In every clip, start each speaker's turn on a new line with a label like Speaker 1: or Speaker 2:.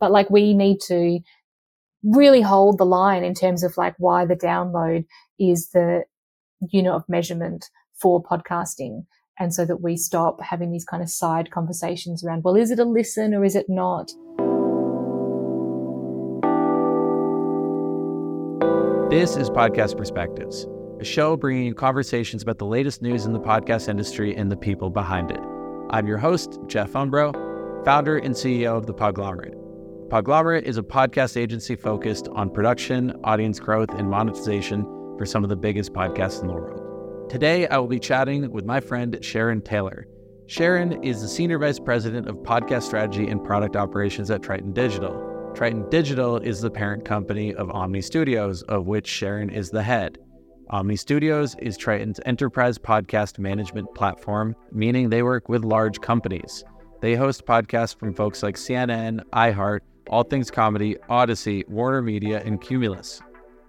Speaker 1: But like we need to really hold the line in terms of like why the download is the unit of measurement for podcasting. And so that we stop having these kind of side conversations around, well, is it a listen or is it not?
Speaker 2: This is Podcast Perspectives, a show bringing you conversations about the latest news in the podcast industry and the people behind it. I'm your host, Jeff Umbro, founder and CEO of The Podglomerate. Podglomerate is a podcast agency focused on production, audience growth, and monetization for some of the biggest podcasts in the world. Today, I will be chatting with my friend Sharon Taylor. Sharon is the Senior Vice President of Podcast Strategy and Product Operations at Triton Digital. Triton Digital is the parent company of Omny Studios, of which Sharon is the head. Omny Studios is Triton's enterprise podcast management platform, meaning they work with large companies. They host podcasts from folks like CNN, iHeart, all Things Comedy, Odyssey, Warner Media, and Cumulus.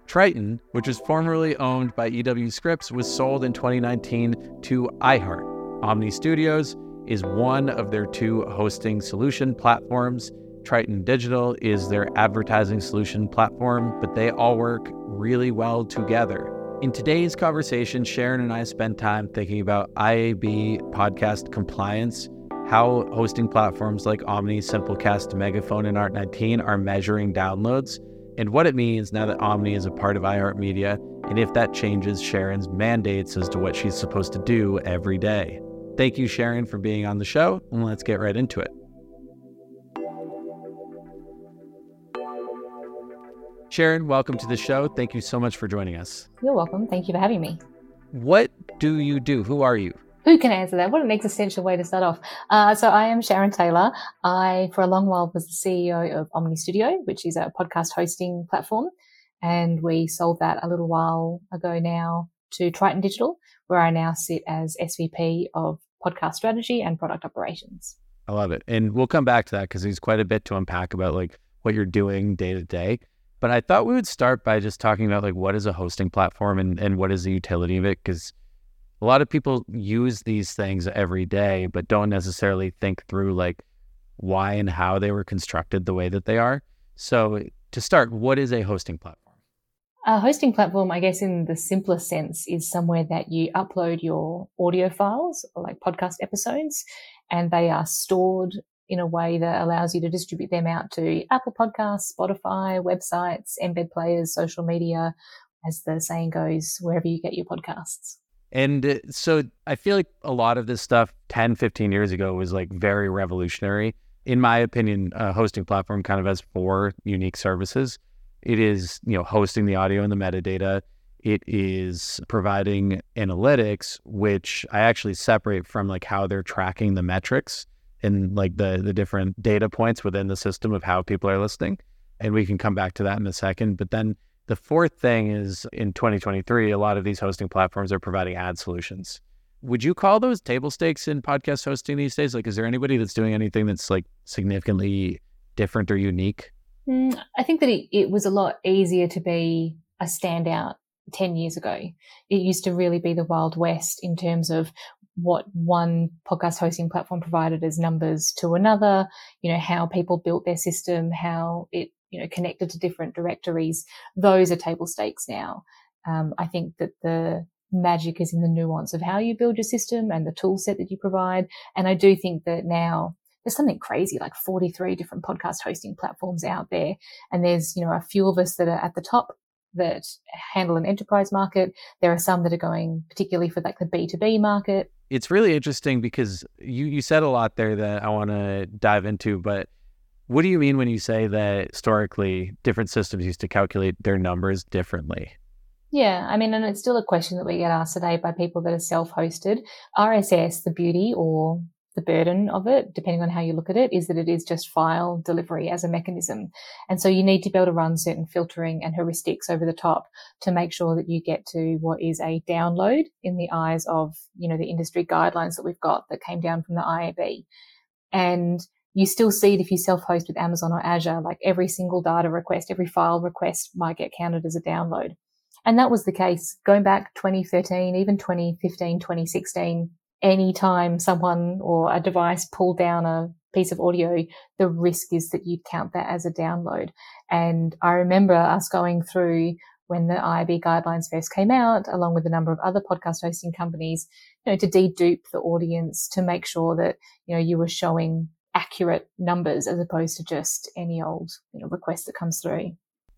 Speaker 2: Triton, which was formerly owned by EW Scripps, was sold in 2019 to iHeart. Omny Studios is one of their two hosting solution platforms. Triton Digital is their advertising solution platform, but they all work really well together. In today's conversation, Sharon and I spent time thinking about IAB podcast compliance how hosting platforms like Omny, Simplecast, Megaphone, and Art19 are measuring downloads, and what it means now that Omny is a part of iHeartMedia, and if that changes Sharon's mandates as to what she's supposed to do every day. Thank you, Sharon, for being on the show, and let's get right into it. Sharon, welcome to the show. Thank you so much for joining us.
Speaker 1: You're welcome. Thank you for having me.
Speaker 2: What do you do? Who are you?
Speaker 1: Who can answer that? What an existential way to start off. Uh, so I am Sharon Taylor. I, for a long while, was the CEO of Omny Studio, which is a podcast hosting platform. And we sold that a little while ago now to Triton Digital, where I now sit as SVP of podcast strategy and product operations.
Speaker 2: I love it. And we'll come back to that because there's quite a bit to unpack about like what you're doing day to day. But I thought we would start by just talking about like what is a hosting platform and, and what is the utility of it? Because a lot of people use these things every day, but don't necessarily think through like why and how they were constructed the way that they are. So, to start, what is a hosting platform?
Speaker 1: A hosting platform, I guess, in the simplest sense, is somewhere that you upload your audio files, like podcast episodes, and they are stored in a way that allows you to distribute them out to Apple Podcasts, Spotify, websites, embed players, social media, as the saying goes, wherever you get your podcasts.
Speaker 2: And uh, so I feel like a lot of this stuff 10, 15 years ago was like very revolutionary. In my opinion, a hosting platform kind of has four unique services. It is, you know, hosting the audio and the metadata. It is providing analytics, which I actually separate from like how they're tracking the metrics and like the the different data points within the system of how people are listening. And we can come back to that in a second. But then the fourth thing is in 2023, a lot of these hosting platforms are providing ad solutions. Would you call those table stakes in podcast hosting these days? Like, is there anybody that's doing anything that's like significantly different or unique?
Speaker 1: Mm, I think that it, it was a lot easier to be a standout 10 years ago. It used to really be the Wild West in terms of what one podcast hosting platform provided as numbers to another, you know, how people built their system, how it you know, connected to different directories, those are table stakes now. Um, I think that the magic is in the nuance of how you build your system and the tool set that you provide. And I do think that now there's something crazy like 43 different podcast hosting platforms out there. And there's, you know, a few of us that are at the top that handle an enterprise market. There are some that are going particularly for like the B2B market.
Speaker 2: It's really interesting because you, you said a lot there that I want to dive into, but what do you mean when you say that historically different systems used to calculate their numbers differently?
Speaker 1: Yeah, I mean, and it's still a question that we get asked today by people that are self hosted. RSS, the beauty or the burden of it, depending on how you look at it, is that it is just file delivery as a mechanism. And so you need to be able to run certain filtering and heuristics over the top to make sure that you get to what is a download in the eyes of, you know, the industry guidelines that we've got that came down from the IAB. And you still see it if you self-host with Amazon or Azure, like every single data request, every file request might get counted as a download. And that was the case going back 2013, even 2015, 2016. Anytime someone or a device pulled down a piece of audio, the risk is that you'd count that as a download. And I remember us going through when the IAB guidelines first came out, along with a number of other podcast hosting companies, you know, to dedupe the audience to make sure that, you know, you were showing accurate numbers as opposed to just any old, you know, request that comes through.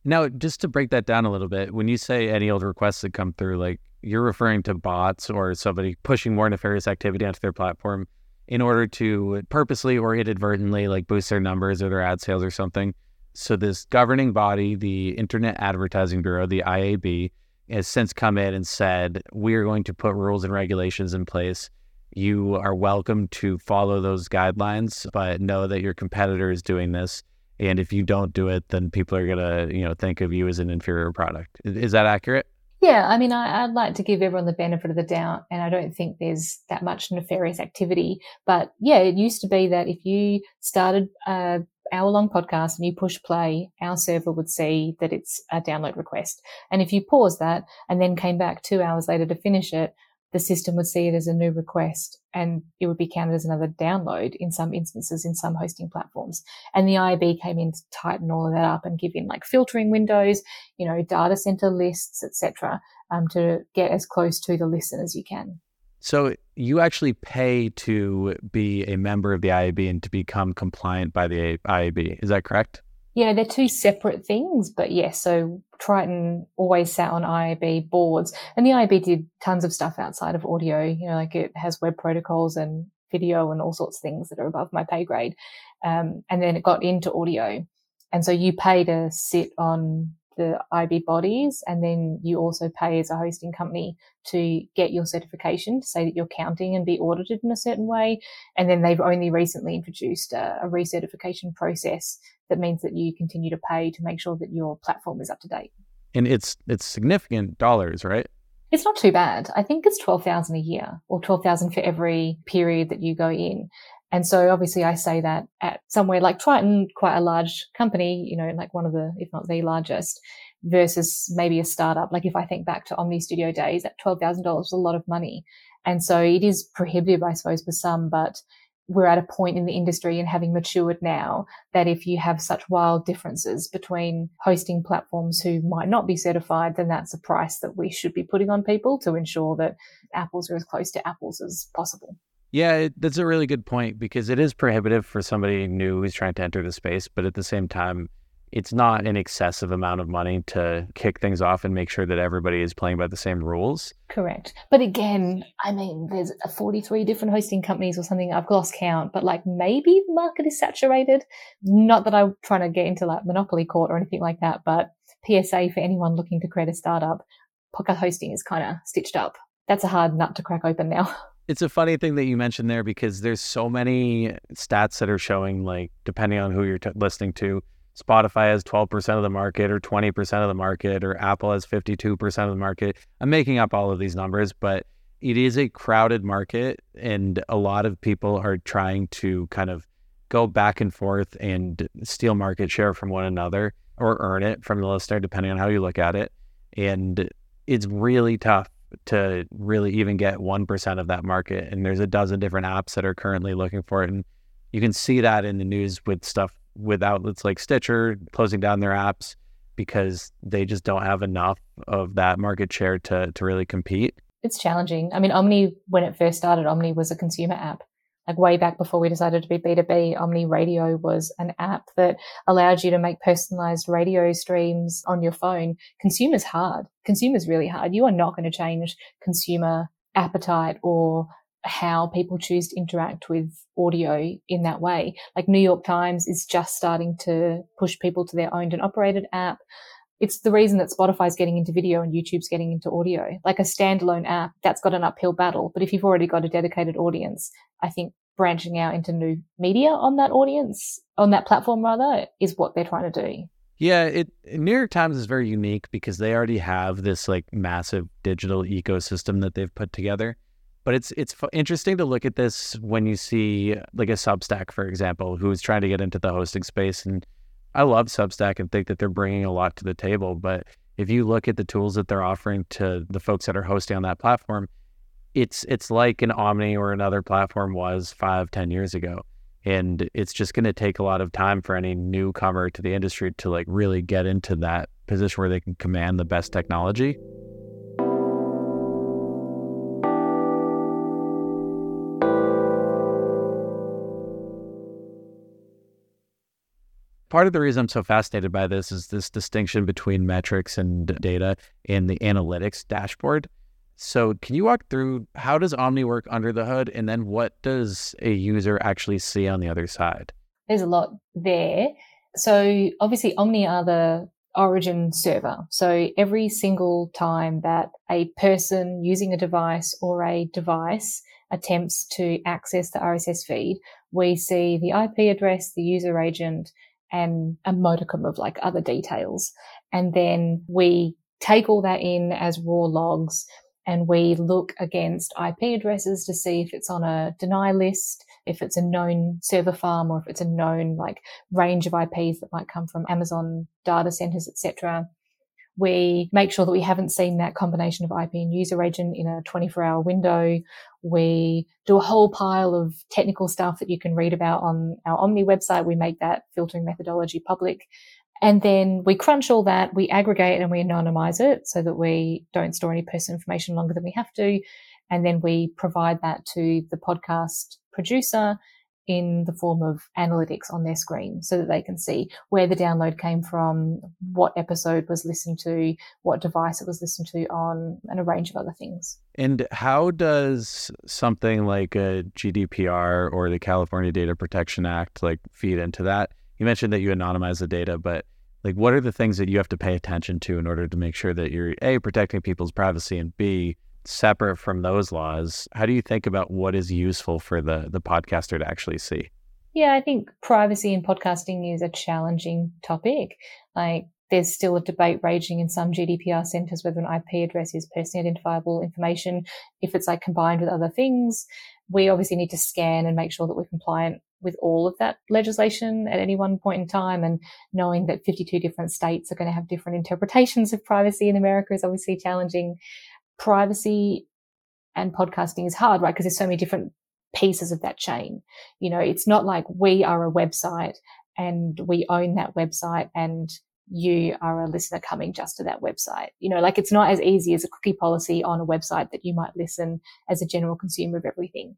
Speaker 2: Now, just to break that down a little bit, when you say any old requests that come through, like you're referring to bots or somebody pushing more nefarious activity onto their platform in order to purposely or inadvertently like boost their numbers or their ad sales or something. So this governing body, the Internet Advertising Bureau, the IAB, has since come in and said we are going to put rules and regulations in place. You are welcome to follow those guidelines, but know that your competitor is doing this. And if you don't do it, then people are gonna, you know, think of you as an inferior product. Is that accurate?
Speaker 1: Yeah, I mean, I, would like to give everyone the benefit of the doubt, and I don't think there's that much nefarious activity. But yeah, it used to be that if you started a hour long podcast and you push play, our server would see that it's a download request. And if you pause that and then came back two hours later to finish it, the system would see it as a new request and it would be counted as another download in some instances in some hosting platforms. And the IAB came in to tighten all of that up and give in like filtering windows, you know, data center lists, etc., um, to get as close to the listen as you can.
Speaker 2: So you actually pay to be a member of the IAB and to become compliant by the IAB. Is that correct?
Speaker 1: Yeah, they're two separate things, but yes. Yeah, so Triton always sat on IAB boards, and the IAB did tons of stuff outside of audio. You know, like it has web protocols and video and all sorts of things that are above my pay grade. Um, and then it got into audio, and so you pay to sit on the IB bodies, and then you also pay as a hosting company to get your certification to say that you're counting and be audited in a certain way. And then they've only recently introduced a, a recertification process that means that you continue to pay to make sure that your platform is up to date.
Speaker 2: And it's it's significant dollars, right?
Speaker 1: It's not too bad. I think it's twelve thousand a year, or twelve thousand for every period that you go in. And so obviously I say that at somewhere like Triton, quite a large company, you know, like one of the, if not the largest, versus maybe a startup. Like if I think back to Omny Studio days, at $12,000 is a lot of money. And so it is prohibitive, I suppose, for some, but we're at a point in the industry and having matured now that if you have such wild differences between hosting platforms who might not be certified, then that's a price that we should be putting on people to ensure that apples are as close to apples as possible.
Speaker 2: Yeah, it, that's a really good point because it is prohibitive for somebody new who's trying to enter the space, but at the same time, it's not an excessive amount of money to kick things off and make sure that everybody is playing by the same rules.
Speaker 1: Correct. But again, I mean, there's 43 different hosting companies or something. I've lost count, but like maybe the market is saturated. Not that I'm trying to get into like monopoly court or anything like that, but PSA for anyone looking to create a startup, podcast hosting is kind of stitched up. That's a hard nut to crack open now.
Speaker 2: It's a funny thing that you mentioned there because there's so many stats that are showing, like, depending on who you're t- listening to, Spotify has 12% of the market or 20% of the market or Apple has 52% of the market. I'm making up all of these numbers, but it is a crowded market and a lot of people are trying to kind of go back and forth and steal market share from one another or earn it from the listener, depending on how you look at it. And it's really tough to really even get 1% of that market. And there's a dozen different apps that are currently looking for it. And you can see that in the news with stuff with outlets like Stitcher closing down their apps because they just don't have enough of that market share to to really compete.
Speaker 1: It's challenging. I mean, Omny, when it first started, Omny was a consumer app. Like way back before we decided to be B2B, Omny Radio was an app that allowed you to make personalized radio streams on your phone. Consumers hard. Consumers really hard. You are not going to change consumer appetite or how people choose to interact with audio in that way. Like New York Times is just starting to push people to their owned and operated app. It's the reason that Spotify's getting into video and YouTube's getting into audio. Like a standalone app, that's got an uphill battle. But if you've already got a dedicated audience, I think branching out into new media on that audience, on that platform rather, is what they're trying to do.
Speaker 2: Yeah, it New York Times is very unique because they already have this like massive digital ecosystem that they've put together. But it's it's interesting to look at this when you see like a Substack, for example, who's trying to get into the hosting space. And I love Substack and think that they're bringing a lot to the table. But if you look at the tools that they're offering to the folks that are hosting on that platform, it's it's like an Omny or another platform was five, ten years ago. And it's just going to take a lot of time for any newcomer to the industry to like really get into that position where they can command the best technology. part of the reason I'm so fascinated by this is this distinction between metrics and data in the analytics dashboard. So, can you walk through how does Omny work under the hood, and then what does a user actually see on the other side?
Speaker 1: There's a lot there. So, obviously, Omny are the origin server. So, every single time that a person using a device or a device attempts to access the RSS feed, we see the IP address, the user agent, and a modicum of like other details. And then we take all that in as raw logs and we look against IP addresses to see if it's on a deny list, if it's a known server farm or if it's a known like range of IPs that might come from Amazon data centers, etc. We make sure that we haven't seen that combination of IP and user agent in a 24 hour window. We do a whole pile of technical stuff that you can read about on our Omny website. We make that filtering methodology public. And then we crunch all that, we aggregate and we anonymize it so that we don't store any personal information longer than we have to. And then we provide that to the podcast producer in the form of analytics on their screen so that they can see where the download came from, what episode was listened to, what device it was listened to on, and a range of other things.
Speaker 2: And how does something like a GDPR or the California Data Protection Act like feed into that? You mentioned that you anonymize the data, but like what are the things that you have to pay attention to in order to make sure that you're A protecting people's privacy and B separate from those laws, how do you think about what is useful for the the podcaster to actually see?
Speaker 1: Yeah, I think privacy in podcasting is a challenging topic. Like there's still a debate raging in some GDPR centers whether an IP address is personally identifiable information, if it's like combined with other things. We obviously need to scan and make sure that we're compliant with all of that legislation at any one point in time. And knowing that 52 different states are going to have different interpretations of privacy in America is obviously challenging privacy and podcasting is hard, right? Because there's so many different pieces of that chain. You know, it's not like we are a website and we own that website and you are a listener coming just to that website. You know, like it's not as easy as a cookie policy on a website that you might listen as a general consumer of everything.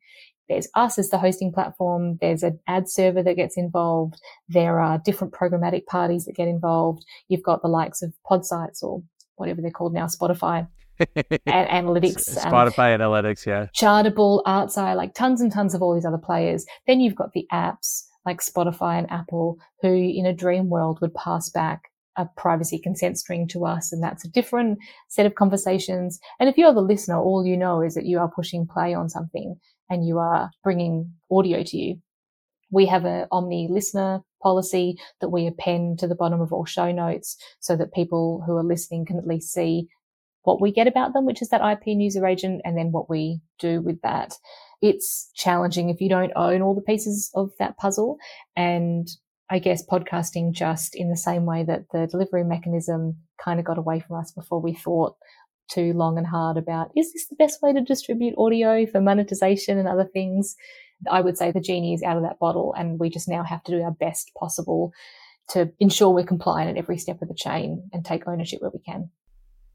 Speaker 1: There's us as the hosting platform. There's an ad server that gets involved. There are different programmatic parties that get involved. You've got the likes of Podsights or whatever they're called now, Spotify, analytics, um,
Speaker 2: Spotify analytics, yeah,
Speaker 1: Chartable, Artsy, like tons and tons of all these other players. Then you've got the apps like Spotify and Apple, who in a dream world would pass back a privacy consent string to us, and that's a different set of conversations. And if you're the listener, all you know is that you are pushing play on something and you are bringing audio to you. We have an Omny listener policy that we append to the bottom of all show notes so that people who are listening can at least see what we get about them, which is that IP user agent, and then what we do with that. It's challenging if you don't own all the pieces of that puzzle. And I guess podcasting just in the same way that the delivery mechanism kind of got away from us before we thought too long and hard about is this the best way to distribute audio for monetization and other things? I would say the genie is out of that bottle and we just now have to do our best possible to ensure we're compliant at every step of the chain and take ownership where we can.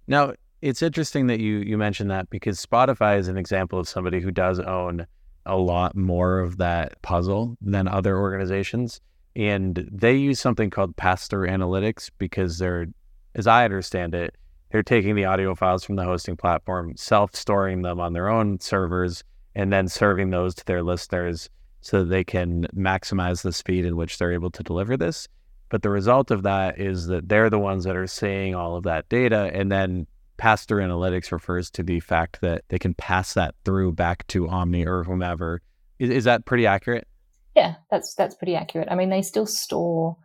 Speaker 2: Now, it's interesting that you you mentioned that because Spotify is an example of somebody who does own a lot more of that puzzle than other organizations. And they use something called pass-through analytics because they're, as I understand it, they're taking the audio files from the hosting platform, self-storing them on their own servers, and then serving those to their listeners so that they can maximize the speed in which they're able to deliver this. But the result of that is that they're the ones that are seeing all of that data and then through analytics refers to the fact that they can pass that through back to Omny or whomever. Is, is that pretty accurate?
Speaker 1: Yeah, that's that's pretty accurate. I mean, they still store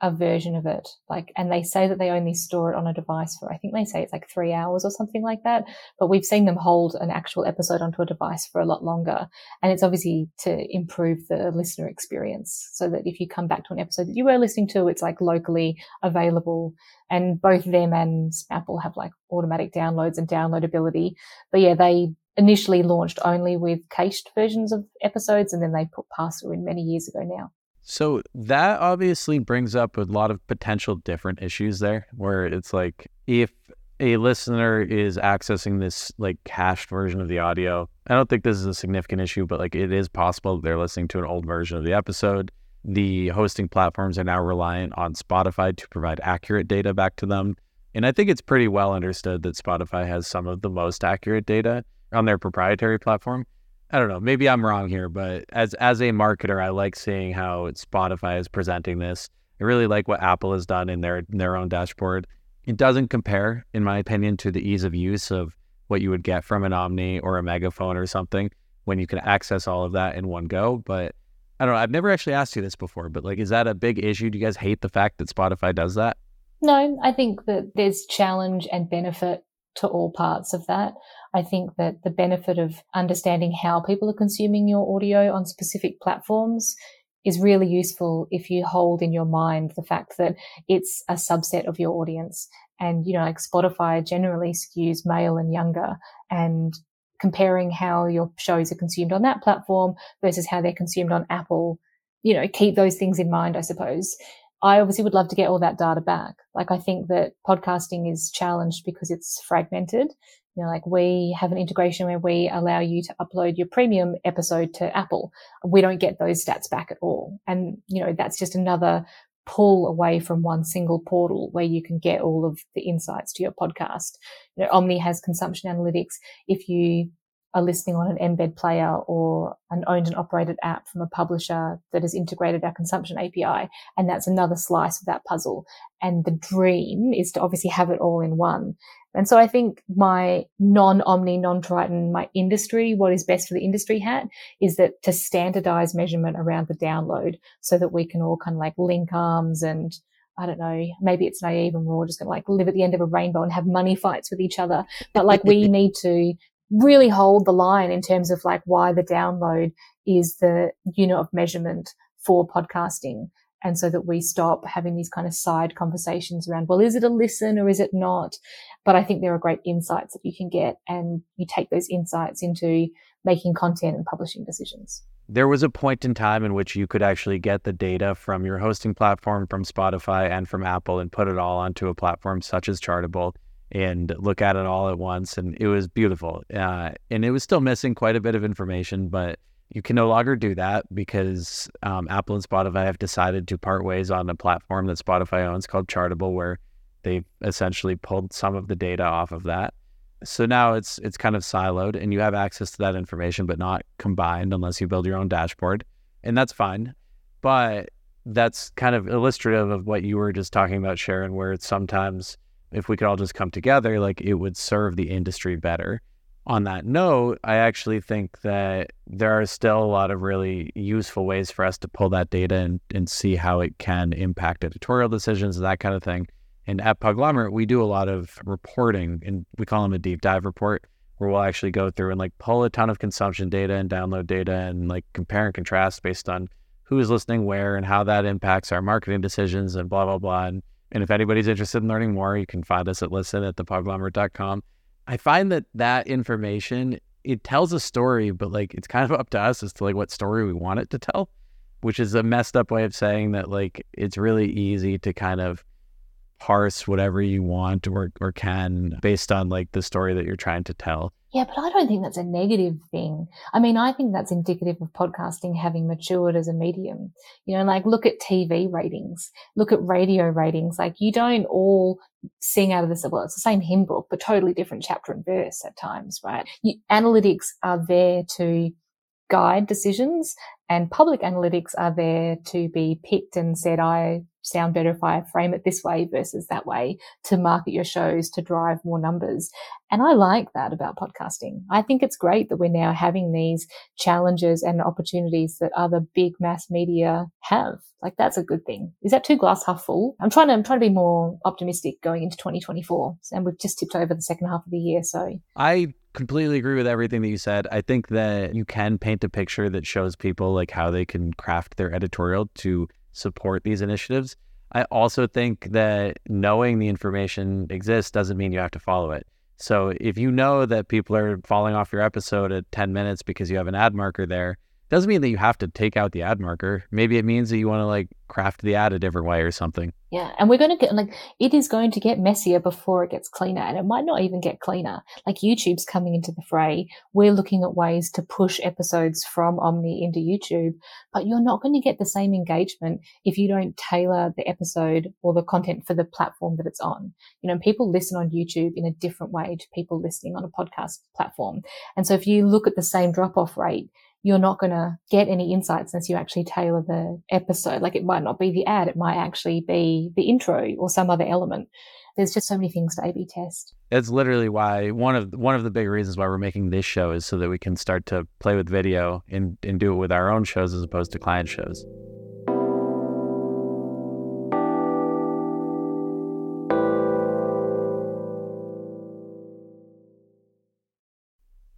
Speaker 1: a version of it. Like, and they say that they only store it on a device for, I think they say it's like three hours or something like that. But we've seen them hold an actual episode onto a device for a lot longer. And it's obviously to improve the listener experience so that if you come back to an episode that you were listening to, it's like locally available. And both them and Apple have like automatic downloads and downloadability. But yeah, they initially launched only with cached versions of episodes and then they put through in many years ago now.
Speaker 2: So that obviously brings up a lot of potential different issues there where it's like if a listener is accessing this like cached version of the audio, I don't think this is a significant issue, but like it is possible that they're listening to an old version of the episode. The hosting platforms are now reliant on Spotify to provide accurate data back to them. And I think it's pretty well understood that Spotify has some of the most accurate data on their proprietary platform. I don't know, maybe I'm wrong here, but as as a marketer, I like seeing how Spotify is presenting this. I really like what Apple has done in their in their own dashboard. It doesn't compare, in my opinion, to the ease of use of what you would get from an Omny or a Megaphone or something when you can access all of that in one go. But I don't know. I've never actually asked you this before, but like, is that a big issue? Do you guys hate the fact that Spotify does that?
Speaker 1: No, I think that there's challenge and benefit to all parts of that. I think that the benefit of understanding how people are consuming your audio on specific platforms is really useful if you hold in your mind the fact that it's a subset of your audience. And, you know, like Spotify generally skews male and younger and comparing how your shows are consumed on that platform versus how they're consumed on Apple, you know, keep those things in mind, I suppose. I obviously would love to get all that data back. Like I think that podcasting is challenged because it's fragmented. You know, like we have an integration where we allow you to upload your premium episode to Apple. We don't get those stats back at all. And, you know, that's just another pull away from one single portal where you can get all of the insights to your podcast. You know, Omny has consumption analytics. If you are listening on an embed player or an owned and operated app from a publisher that has integrated our consumption API. And that's another slice of that puzzle. And the dream is to obviously have it all in one. And so I think my non Omny, non-Triton, my industry, what is best for the industry hat is that to standardize measurement around the download so that we can all kind of like link arms and I don't know, maybe it's naive and we're all just going to like live at the end of a rainbow and have money fights with each other. But like we need to really hold the line in terms of like why the download is the unit of measurement for podcasting. And so that we stop having these kind of side conversations around, well, is it a listen or is it not? But I think there are great insights that you can get and you take those insights into making content and publishing decisions.
Speaker 2: There was a point in time in which you could actually get the data from your hosting platform, from Spotify and from Apple and put it all onto a platform such as Chartable and look at it all at once. And it was beautiful. Uh, and it was still missing quite a bit of information, but you can no longer do that because um, Apple and Spotify have decided to part ways on a platform that Spotify owns called Chartable, where they've essentially pulled some of the data off of that. So now it's it's kind of siloed, and you have access to that information, but not combined unless you build your own dashboard, and that's fine. But that's kind of illustrative of what you were just talking about, Sharon, where it's sometimes if we could all just come together, like it would serve the industry better. On that note, I actually think that there are still a lot of really useful ways for us to pull that data and, and see how it can impact editorial decisions and that kind of thing. And at Podglomerate, we do a lot of reporting, and we call them a deep dive report, where we'll actually go through and like pull a ton of consumption data and download data and like compare and contrast based on who's listening where and how that impacts our marketing decisions and blah, blah, blah. And and if anybody's interested in learning more, you can find us at listen at thepodglomerate.com. I find that that information, it tells a story, but like it's kind of up to us as to like what story we want it to tell, which is a messed up way of saying that like it's really easy to kind of parse whatever you want or, or can based on like the story that you're trying to tell.
Speaker 1: Yeah, but I don't think that's a negative thing. I mean, I think that's indicative of podcasting having matured as a medium. You know, like look at TV ratings, look at radio ratings. Like you don't all sing out of this. Well, it's the same hymn book, but totally different chapter and verse at times, right? You, analytics are there to guide decisions and public analytics are there to be picked and said, I sound better if I frame it this way versus that way to market your shows to drive more numbers. And I like that about podcasting. I think it's great that we're now having these challenges and opportunities that other big mass media have. Like that's a good thing. Is that too glass half full? I'm trying to, I'm trying to be more optimistic going into 2024 and we've just tipped over the second half of the year. So
Speaker 2: I completely agree with everything that you said. I think that you can paint a picture that shows people like how they can craft their editorial to support these initiatives. I also think that knowing the information exists doesn't mean you have to follow it. So if you know that people are falling off your episode at 10 minutes because you have an ad marker there, doesn't mean that you have to take out the ad marker. Maybe it means that you want to like craft the ad a different way or something.
Speaker 1: Yeah. And we're going to get like, it is going to get messier before it gets cleaner. And it might not even get cleaner. Like YouTube's coming into the fray. We're looking at ways to push episodes from Omny into YouTube, but you're not going to get the same engagement if you don't tailor the episode or the content for the platform that it's on. You know, people listen on YouTube in a different way to people listening on a podcast platform. And so if you look at the same drop off rate, you're not going to get any insights unless you actually tailor the episode. Like it might not be the ad, it might actually be the intro or some other element. There's just so many things to A/B test.
Speaker 2: That's literally why one of one of the big reasons why we're making this show is so that we can start to play with video and, and do it with our own shows as opposed to client shows.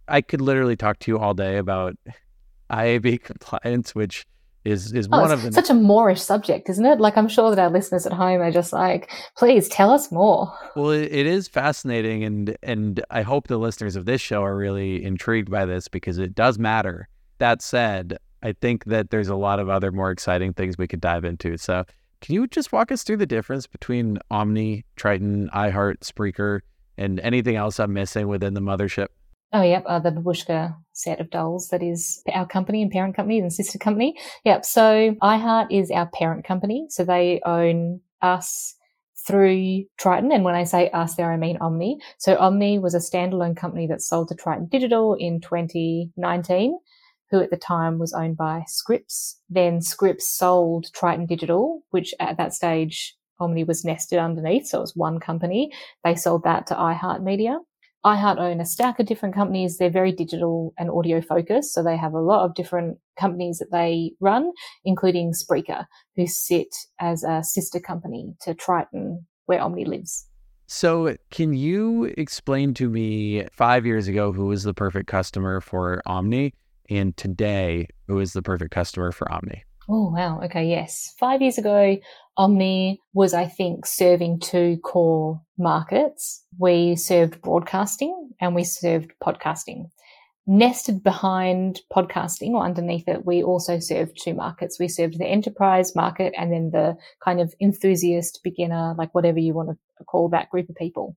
Speaker 2: I could literally talk to you all day about IAB compliance, which is is oh, one of the
Speaker 1: such a moreish subject, isn't it? Like I'm sure that our listeners at home are just like, please tell us more.
Speaker 2: Well, it, it is fascinating, and and I hope the listeners of this show are really intrigued by this because it does matter. That said, I think that there's a lot of other more exciting things we could dive into. So, can you just walk us through the difference between Omny, Triton, iHeart, Spreaker, and anything else I'm missing within the mothership?
Speaker 1: Oh, yep. Uh, the Babushka set of dolls that is our company and parent company and sister company. Yep. So iHeart is our parent company. So they own us through Triton. And when I say us there, I mean Omny. So Omny was a standalone company that sold to Triton Digital in 2019, who at the time was owned by Scripps. Then Scripps sold Triton Digital, which at that stage Omny was nested underneath. So it was one company. They sold that to iHeartMedia iHeart own a stack of different companies. They're very digital and audio focused. So they have a lot of different companies that they run, including Spreaker, who sit as a sister company to Triton, where Omny lives.
Speaker 2: So, can you explain to me five years ago who was the perfect customer for Omny and today who is the perfect customer for Omny?
Speaker 1: Oh, wow. Okay. Yes. Five years ago, Omny was, I think, serving two core markets. We served broadcasting and we served podcasting. Nested behind podcasting or underneath it, we also served two markets. We served the enterprise market and then the kind of enthusiast, beginner, like whatever you want to call that group of people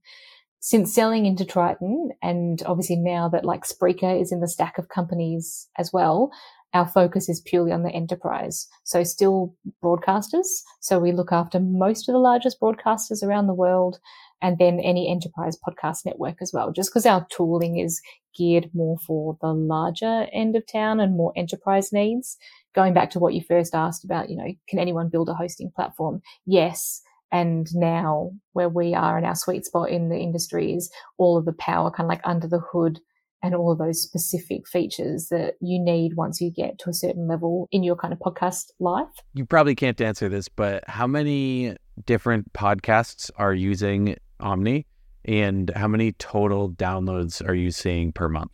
Speaker 1: since selling into Triton and obviously now that like Spreaker is in the stack of companies as well, our focus is purely on the enterprise. So still broadcasters. So we look after most of the largest broadcasters around the world and then any enterprise podcast network as well, just because our tooling is geared more for the larger end of town and more enterprise needs. Going back to what you first asked about, you know, can anyone build a hosting platform? Yes. And now where we are in our sweet spot in the industry is all of the power kind of like under the hood and all of those specific features that you need once you get to a certain level in your kind of podcast life.
Speaker 2: You probably can't answer this, but how many different podcasts are using Omny and how many total downloads are you seeing per month?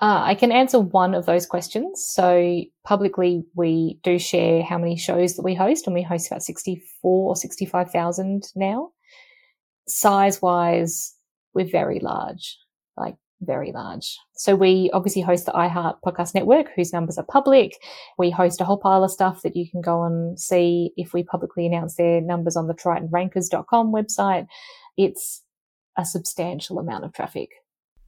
Speaker 1: Uh, I can answer one of those questions. So publicly, we do share how many shows that we host, and we host about 64 or 65,000 now. Size wise, we're very large. Like very large. So we obviously host the iHeart Podcast Network, whose numbers are public. We host a whole pile of stuff that you can go and see if we publicly announce their numbers on the TritonRankers.com website. It's a substantial amount of traffic.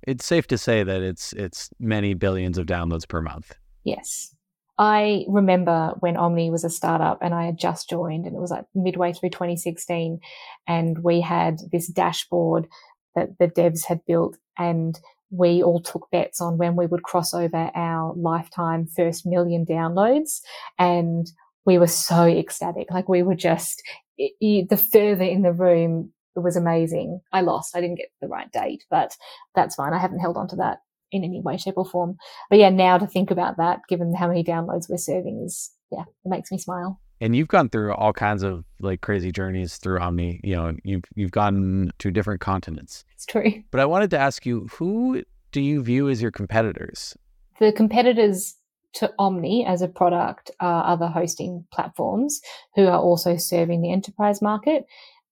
Speaker 2: It's safe to say that it's it's many billions of downloads per month.
Speaker 1: Yes. I remember when Omny was a startup and I had just joined and it was like midway through 2016 and we had this dashboard that the devs had built and we all took bets on when we would cross over our lifetime first million downloads. And we were so ecstatic. Like we were just, it, the further in the room, it was amazing. I lost. I didn't get the right date, but that's fine. I haven't held on to that in any way, shape or form. But yeah, now to think about that, given how many downloads we're serving is, yeah, it makes me smile.
Speaker 2: And you've gone through all kinds of like crazy journeys through Omny. You know, you've you've gone to different continents.
Speaker 1: It's true.
Speaker 2: But I wanted to ask you, who do you view as your competitors?
Speaker 1: The competitors to Omny as a product are other hosting platforms who are also serving the enterprise market.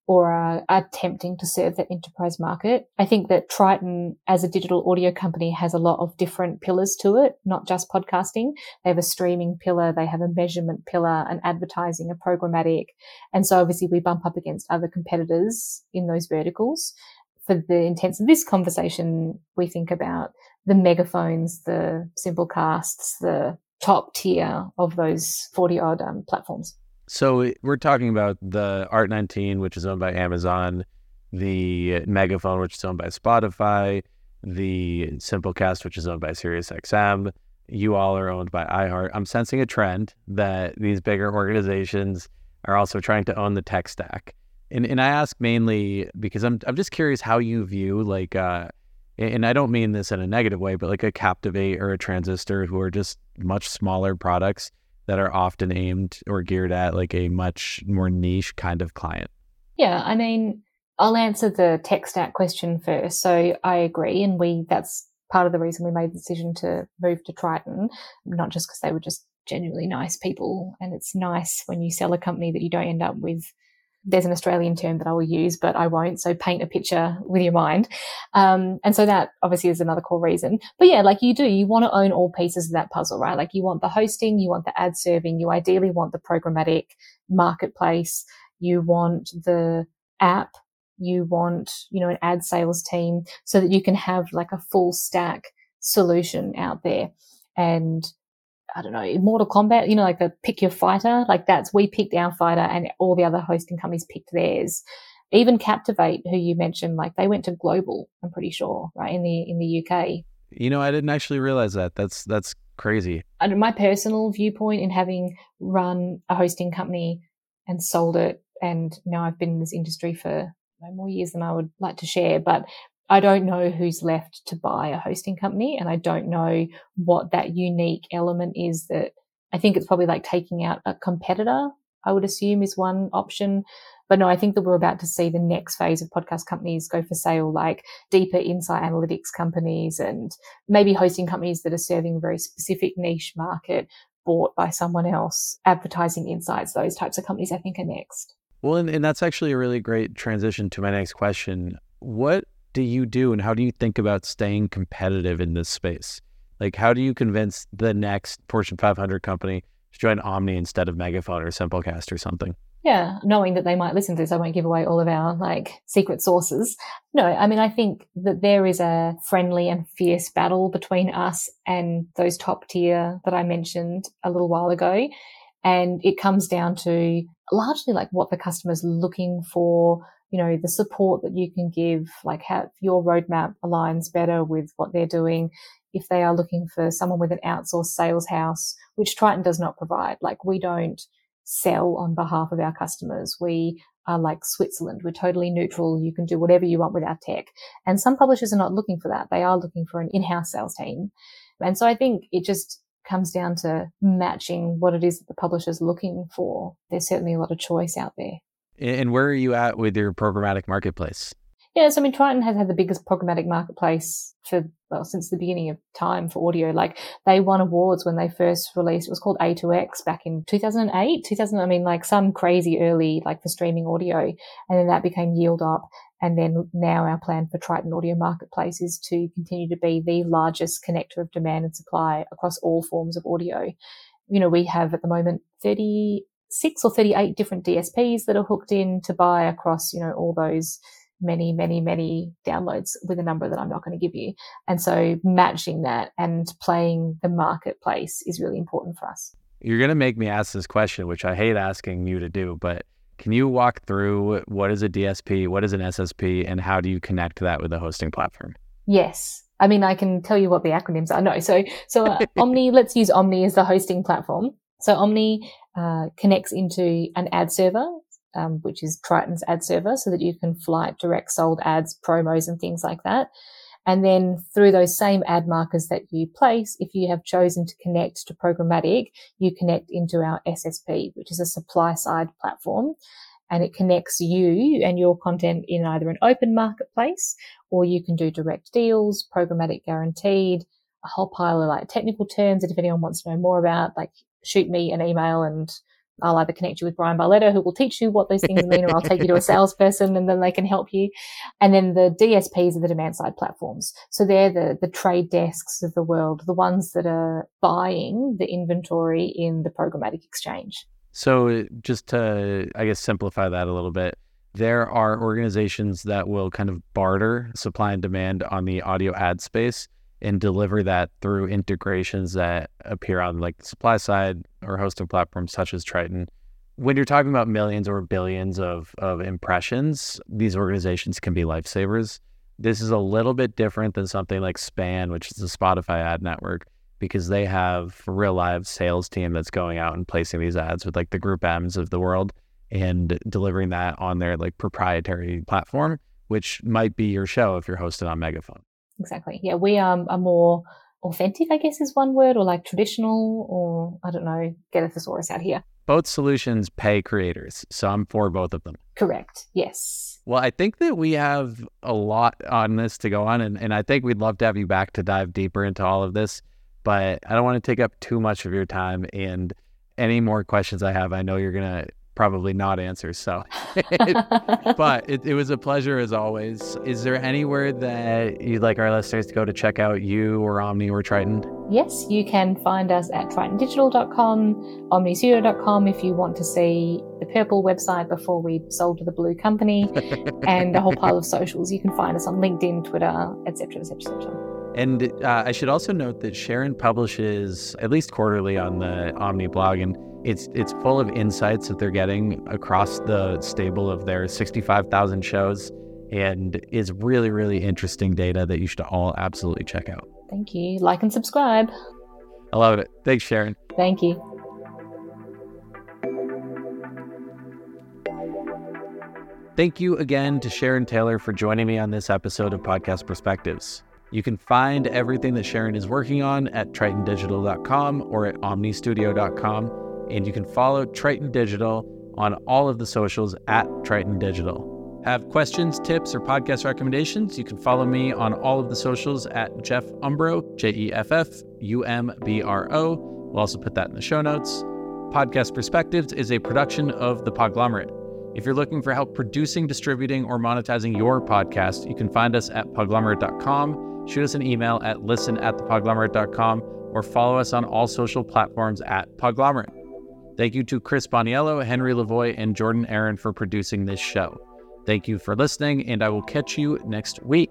Speaker 1: Or are attempting to serve that enterprise market. I think that Triton as a digital audio company has a lot of different pillars to it, not just podcasting. They have a streaming pillar, they have a measurement pillar, an advertising, a programmatic. And so obviously we bump up against other competitors in those verticals. For the intents of this conversation, we think about the megaphones, the simplecasts, the top tier of those 40 odd um, platforms.
Speaker 2: So we're talking about the Art 19, which is owned by Amazon, the Megaphone, which is owned by Spotify, the Simplecast, which is owned by SiriusXM. You all are owned by iHeart. I'm sensing a trend that these bigger organizations are also trying to own the tech stack. And and I ask mainly because I'm I'm just curious how you view like uh and I don't mean this in a negative way, but like a Captivate or a Transistor who are just much smaller products that are often aimed or geared at like a much more niche kind of client?
Speaker 1: Yeah, I mean, I'll answer the tech stack question first. So I agree, and we that's part of the reason we made the decision to move to Triton, not just because they were just genuinely nice people, and it's nice when you sell a company that you don't end up with there's an Australian term that I will use, but I won't. So paint a picture with your mind. Um, and so that obviously is another core reason. But yeah, like you do, you want to own all pieces of that puzzle, right? Like you want the hosting, you want the ad serving, you ideally want the programmatic marketplace, you want the app, you want, you know, an ad sales team so that you can have like a full stack solution out there. And I don't know, Mortal Kombat, you know, like the pick your fighter, like that's, we picked our fighter and all the other hosting companies picked theirs. Even Captivate, who you mentioned, like they went to global, I'm pretty sure, right, in the, in the UK.
Speaker 2: You know, I didn't actually realize that. That's, that's crazy.
Speaker 1: And my personal viewpoint in having run a hosting company and sold it, and now I've been in this industry for more years than I would like to share, but I don't know who's left to buy a hosting company and I don't know what that unique element is that I think it's probably like taking out a competitor, I would assume is one option. But no, I think that we're about to see the next phase of podcast companies go for sale, like deeper insight analytics companies and maybe hosting companies that are serving a very specific niche market bought by someone else, advertising insights, those types of companies I think are next.
Speaker 2: Well, and, and that's actually a really great transition to my next question. What do you do and how do you think about staying competitive in this space? Like, how do you convince the next Fortune 500 company to join Omny instead of Megaphone or Simplecast or something?
Speaker 1: Yeah, knowing that they might listen to this, I won't give away all of our like secret sources. No, I mean, I think that there is a friendly and fierce battle between us and those top tier that I mentioned a little while ago. And it comes down to largely like what the customer's looking for, you know, the support that you can give, like how your roadmap aligns better with what they're doing. If they are looking for someone with an outsourced sales house, which Triton does not provide, like we don't sell on behalf of our customers. We are like Switzerland. We're totally neutral. You can do whatever you want with our tech. And some publishers are not looking for that. They are looking for an in-house sales team. And so I think it just comes down to matching what it is that the publisher's looking for. There's certainly a lot of choice out there.
Speaker 2: And where are you at with your programmatic marketplace?
Speaker 1: Yeah, so I mean, Triton has had the biggest programmatic marketplace for well since the beginning of time for audio. Like they won awards when they first released. It was called A2X back in 2008, 2000. I mean, like some crazy early like for streaming audio, and then that became Yield Up. And then now our plan for Triton Audio Marketplace is to continue to be the largest connector of demand and supply across all forms of audio. You know, we have at the moment 30 six or 38 different DSPs that are hooked in to buy across, you know, all those many, many, many downloads with a number that I'm not going to give you. And so matching that and playing the marketplace is really important for us.
Speaker 2: You're going to make me ask this question, which I hate asking you to do, but can you walk through what is a DSP, what is an SSP, and how do you connect that with a hosting platform?
Speaker 1: Yes. I mean, I can tell you what the acronyms are. No, so so uh, Omny. Let's use Omny as the hosting platform. So Omny uh, connects into an ad server, um, which is Triton's ad server, so that you can flight direct sold ads, promos, and things like that. And then through those same ad markers that you place, if you have chosen to connect to programmatic, you connect into our SSP, which is a supply side platform. And it connects you and your content in either an open marketplace or you can do direct deals, programmatic guaranteed, a whole pile of like technical terms that if anyone wants to know more about, like shoot me an email and I'll either connect you with Bryan Barletta, who will teach you what those things mean, or I'll take you to a salesperson and then they can help you. And then the DSPs are the demand side platforms. So they're the, the trade desks of the world, the ones that are buying the inventory in the programmatic exchange.
Speaker 2: So just to, I guess, simplify that a little bit, there are organizations that will kind of barter supply and demand on the audio ad space and deliver that through integrations that appear on like the supply side or hosting platforms such as Triton. When you're talking about millions or billions of, of impressions, these organizations can be lifesavers. This is a little bit different than something like Span, which is the Spotify ad network, because they have a real live sales team that's going out and placing these ads with like the GroupMs of the world and delivering that on their like proprietary platform, which might be your show if you're hosted on Megaphone.
Speaker 1: Exactly. Yeah, we um, are more authentic, I guess is one word, or like traditional, or I don't know, get a thesaurus out here.
Speaker 2: Both solutions pay creators. So I'm for both of them.
Speaker 1: Correct. Yes.
Speaker 2: Well, I think that we have a lot on this to go on, and, and I think we'd love to have you back to dive deeper into all of this. But I don't want to take up too much of your time. And any more questions I have, I know you're going to probably not answer. So, but it, it, was a pleasure as always. Is there anywhere that you'd like our listeners to go to check out you or Omny or Triton?
Speaker 1: Yes, you can find us at tritondigital.com, omnystudio.com if you want to see the purple website before we sold to the blue company, and a whole pile of socials. You can find us on LinkedIn, Twitter, etc., etc., etc.
Speaker 2: And uh, I should also note that Sharon publishes at least quarterly on the Omny blog, and it's it's full of insights that they're getting across the stable of their 65,000 shows, and is really really interesting data that you should all absolutely check out.
Speaker 1: Thank you. Like and subscribe.
Speaker 2: I love it. Thanks, Sharon.
Speaker 1: Thank you.
Speaker 2: Thank you again to Sharon Taylor for joining me on this episode of Podcast Perspectives. You can find everything that Sharon is working on at tritondigital.com or at omnystudio.com. And you can follow Triton Digital on all of the socials at Triton Digital. Have questions, tips, or podcast recommendations? You can follow me on all of the socials at Jeff Umbro, J E F F U M B R O. We'll also put that in the show notes. Podcast Perspectives is a production of The Podglomerate. If you're looking for help producing, distributing, or monetizing your podcast, you can find us at podglomerate.com shoot us an email at listen at thepodglomerate.com or follow us on all social platforms at Podglomerate. Thank you to Chris Boniello, Henry Lavoie, and Jordan Aaron for producing this show. Thank you for listening, and I will catch you next week.